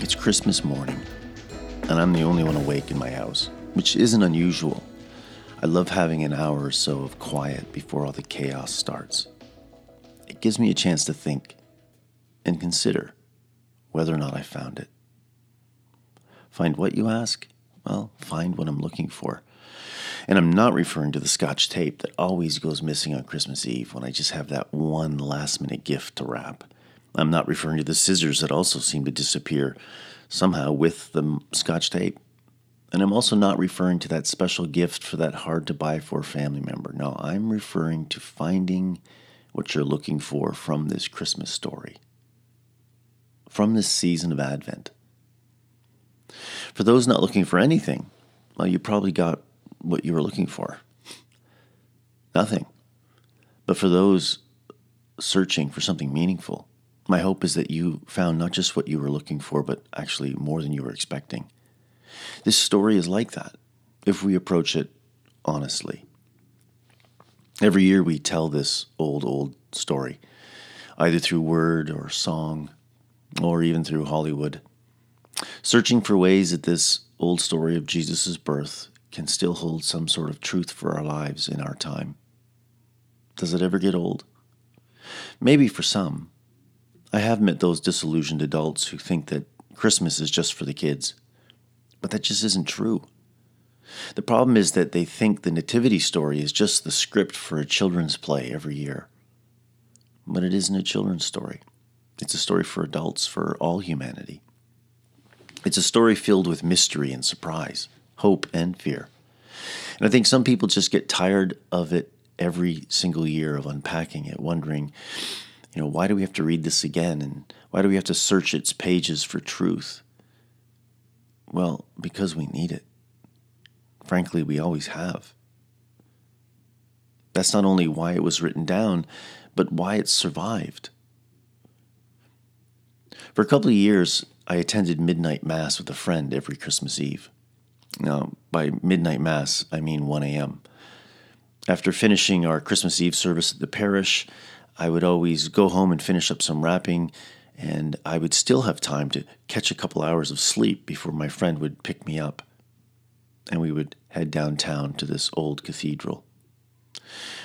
It's Christmas morning, and I'm the only one awake in my house, which isn't unusual. I love having an hour or so of quiet before all the chaos starts. It gives me a chance to think and consider whether or not I found it. Find what you ask? Well, find what I'm looking for. And I'm not referring to the scotch tape that always goes missing on Christmas Eve when I just have that one last minute gift to wrap. I'm not referring to the scissors that also seem to disappear somehow with the scotch tape. And I'm also not referring to that special gift for that hard to buy for family member. No, I'm referring to finding what you're looking for from this Christmas story, from this season of Advent. For those not looking for anything, well, you probably got what you were looking for nothing. But for those searching for something meaningful, my hope is that you found not just what you were looking for, but actually more than you were expecting. This story is like that if we approach it honestly. Every year we tell this old, old story, either through word or song, or even through Hollywood, searching for ways that this old story of Jesus' birth can still hold some sort of truth for our lives in our time. Does it ever get old? Maybe for some, I have met those disillusioned adults who think that Christmas is just for the kids, but that just isn't true. The problem is that they think the Nativity story is just the script for a children's play every year. But it isn't a children's story. It's a story for adults, for all humanity. It's a story filled with mystery and surprise, hope and fear. And I think some people just get tired of it every single year of unpacking it, wondering you know, why do we have to read this again? And why do we have to search its pages for truth? Well, because we need it. Frankly, we always have. That's not only why it was written down, but why it survived. For a couple of years, I attended midnight mass with a friend every Christmas Eve. Now, by midnight mass, I mean 1 a.m. After finishing our Christmas Eve service at the parish, I would always go home and finish up some wrapping, and I would still have time to catch a couple hours of sleep before my friend would pick me up, and we would head downtown to this old cathedral.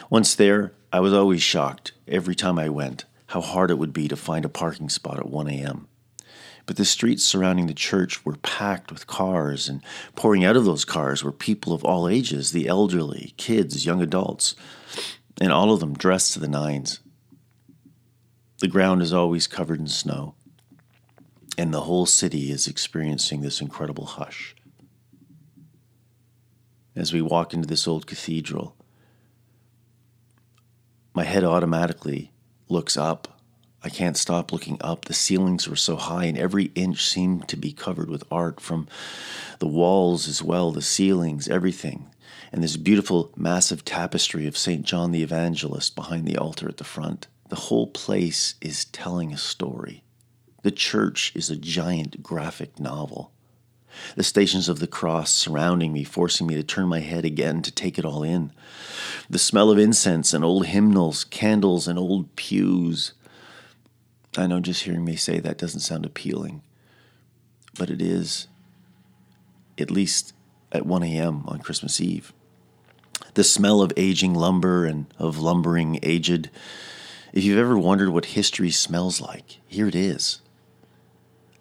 Once there, I was always shocked every time I went how hard it would be to find a parking spot at 1 a.m. But the streets surrounding the church were packed with cars, and pouring out of those cars were people of all ages the elderly, kids, young adults, and all of them dressed to the nines. The ground is always covered in snow, and the whole city is experiencing this incredible hush. As we walk into this old cathedral, my head automatically looks up. I can't stop looking up. The ceilings were so high, and every inch seemed to be covered with art from the walls as well, the ceilings, everything. And this beautiful, massive tapestry of St. John the Evangelist behind the altar at the front. The whole place is telling a story. The church is a giant graphic novel. The stations of the cross surrounding me, forcing me to turn my head again to take it all in. The smell of incense and old hymnals, candles and old pews. I know just hearing me say that doesn't sound appealing, but it is, at least at 1 a.m. on Christmas Eve. The smell of aging lumber and of lumbering aged if you've ever wondered what history smells like, here it is.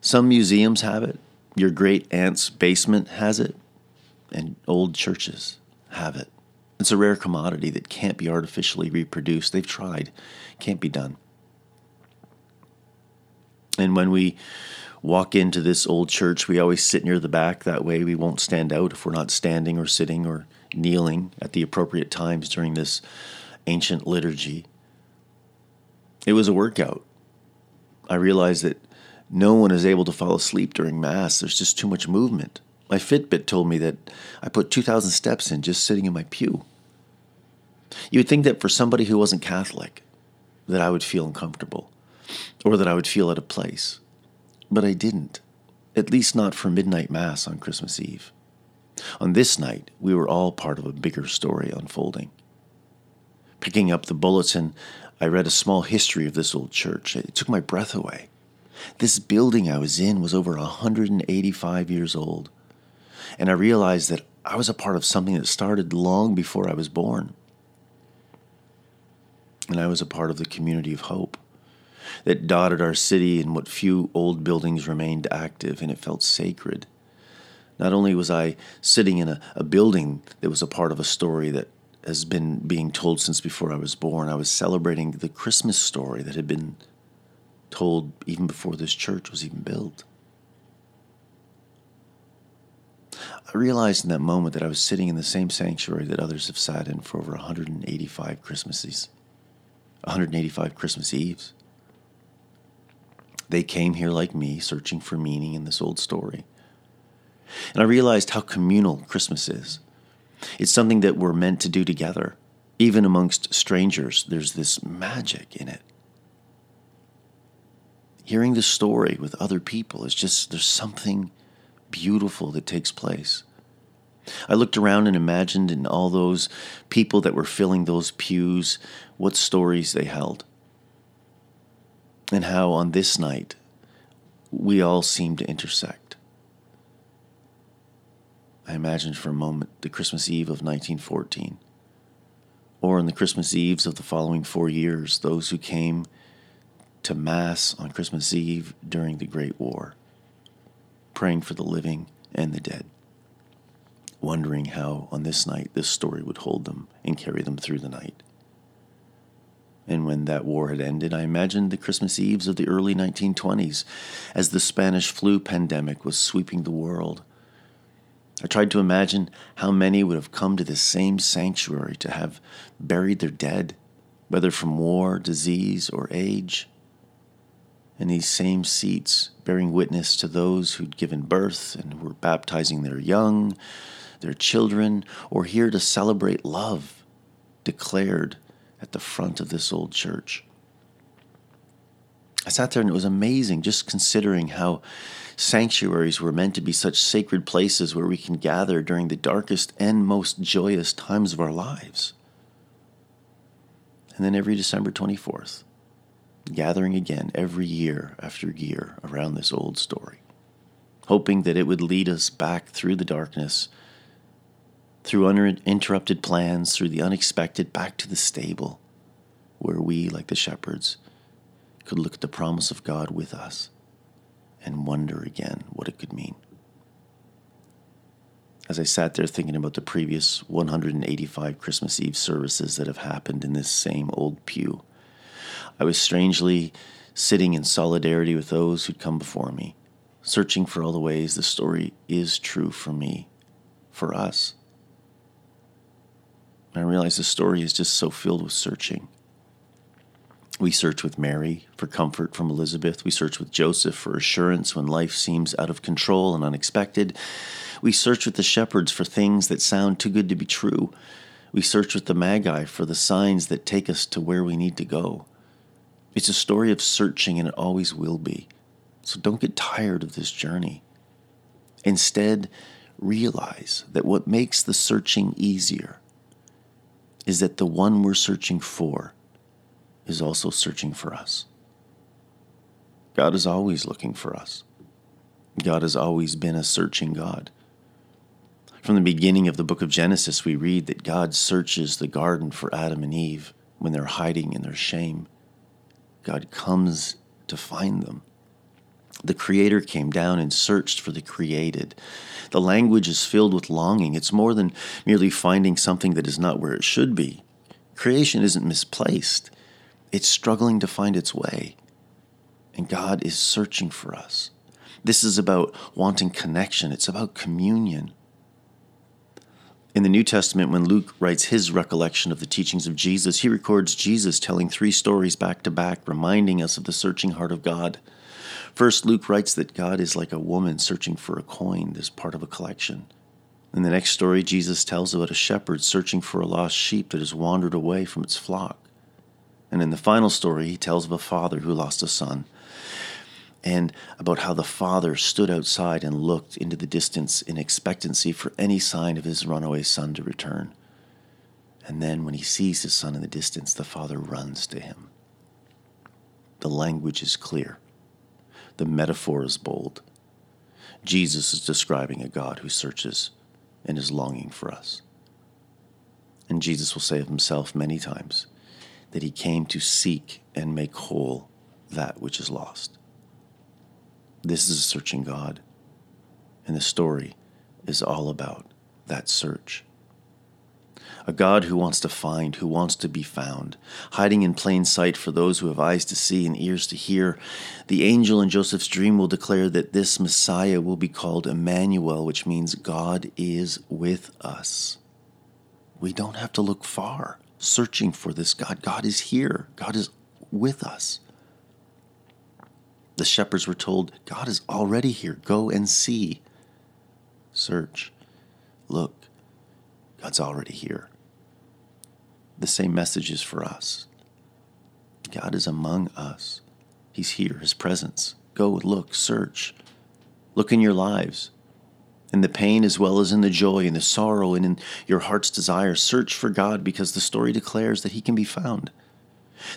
Some museums have it, your great aunt's basement has it, and old churches have it. It's a rare commodity that can't be artificially reproduced. They've tried, can't be done. And when we walk into this old church, we always sit near the back. That way, we won't stand out if we're not standing or sitting or kneeling at the appropriate times during this ancient liturgy. It was a workout. I realized that no one is able to fall asleep during Mass. There's just too much movement. My Fitbit told me that I put 2,000 steps in just sitting in my pew. You would think that for somebody who wasn't Catholic, that I would feel uncomfortable or that I would feel out of place. But I didn't. at least not for midnight mass on Christmas Eve. On this night, we were all part of a bigger story unfolding. Picking up the bulletin, I read a small history of this old church. It took my breath away. This building I was in was over 185 years old, and I realized that I was a part of something that started long before I was born. And I was a part of the community of hope that dotted our city and what few old buildings remained active, and it felt sacred. Not only was I sitting in a, a building that was a part of a story that has been being told since before I was born, I was celebrating the Christmas story that had been told even before this church was even built. I realized in that moment that I was sitting in the same sanctuary that others have sat in for over 185 Christmases, 185 Christmas Eves. They came here like me, searching for meaning in this old story. And I realized how communal Christmas is. It's something that we're meant to do together. Even amongst strangers, there's this magic in it. Hearing the story with other people is just, there's something beautiful that takes place. I looked around and imagined in all those people that were filling those pews what stories they held and how on this night we all seem to intersect. I imagined for a moment the Christmas Eve of 1914, or on the Christmas Eves of the following four years, those who came to Mass on Christmas Eve during the Great War, praying for the living and the dead, wondering how on this night this story would hold them and carry them through the night. And when that war had ended, I imagined the Christmas Eves of the early 1920s as the Spanish flu pandemic was sweeping the world. I tried to imagine how many would have come to this same sanctuary to have buried their dead, whether from war, disease, or age. In these same seats, bearing witness to those who'd given birth and were baptizing their young, their children, or here to celebrate love declared at the front of this old church. I sat there and it was amazing just considering how sanctuaries were meant to be such sacred places where we can gather during the darkest and most joyous times of our lives. And then every December 24th, gathering again every year after year around this old story, hoping that it would lead us back through the darkness through uninterrupted plans, through the unexpected, back to the stable, where we, like the shepherds, could look at the promise of God with us and wonder again what it could mean. As I sat there thinking about the previous 185 Christmas Eve services that have happened in this same old pew, I was strangely sitting in solidarity with those who'd come before me, searching for all the ways the story is true for me, for us. And I realize the story is just so filled with searching. We search with Mary for comfort from Elizabeth. We search with Joseph for assurance when life seems out of control and unexpected. We search with the shepherds for things that sound too good to be true. We search with the Magi for the signs that take us to where we need to go. It's a story of searching, and it always will be. So don't get tired of this journey. Instead, realize that what makes the searching easier is that the one we're searching for is also searching for us. God is always looking for us. God has always been a searching God. From the beginning of the book of Genesis, we read that God searches the garden for Adam and Eve when they're hiding in their shame. God comes to find them. The Creator came down and searched for the created. The language is filled with longing. It's more than merely finding something that is not where it should be. Creation isn't misplaced, it's struggling to find its way. And God is searching for us. This is about wanting connection, it's about communion. In the New Testament, when Luke writes his recollection of the teachings of Jesus, he records Jesus telling three stories back to back, reminding us of the searching heart of God. First, Luke writes that God is like a woman searching for a coin as part of a collection. In the next story, Jesus tells about a shepherd searching for a lost sheep that has wandered away from its flock. And in the final story, he tells of a father who lost a son. And about how the father stood outside and looked into the distance in expectancy for any sign of his runaway son to return. And then, when he sees his son in the distance, the father runs to him. The language is clear, the metaphor is bold. Jesus is describing a God who searches and is longing for us. And Jesus will say of himself many times that he came to seek and make whole that which is lost. This is a searching God, and the story is all about that search. A God who wants to find, who wants to be found, hiding in plain sight for those who have eyes to see and ears to hear. The angel in Joseph's dream will declare that this Messiah will be called Emmanuel, which means God is with us. We don't have to look far searching for this God. God is here, God is with us. The shepherds were told, God is already here. Go and see. Search. Look. God's already here. The same message is for us. God is among us. He's here, His presence. Go, look, search. Look in your lives, in the pain as well as in the joy, in the sorrow, and in your heart's desire. Search for God because the story declares that He can be found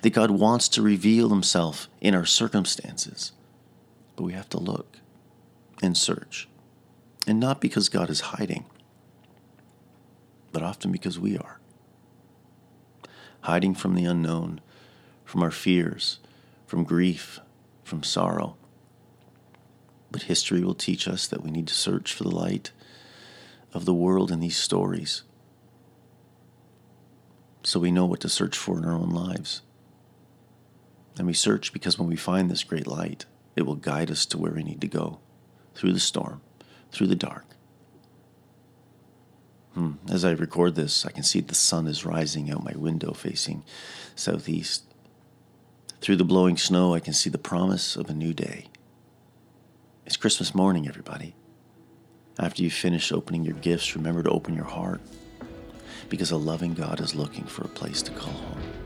that God wants to reveal himself in our circumstances. But we have to look and search. And not because God is hiding, but often because we are. Hiding from the unknown, from our fears, from grief, from sorrow. But history will teach us that we need to search for the light of the world in these stories so we know what to search for in our own lives. And we search because when we find this great light, it will guide us to where we need to go through the storm, through the dark. Hmm. As I record this, I can see the sun is rising out my window facing southeast. Through the blowing snow, I can see the promise of a new day. It's Christmas morning, everybody. After you finish opening your gifts, remember to open your heart because a loving God is looking for a place to call home.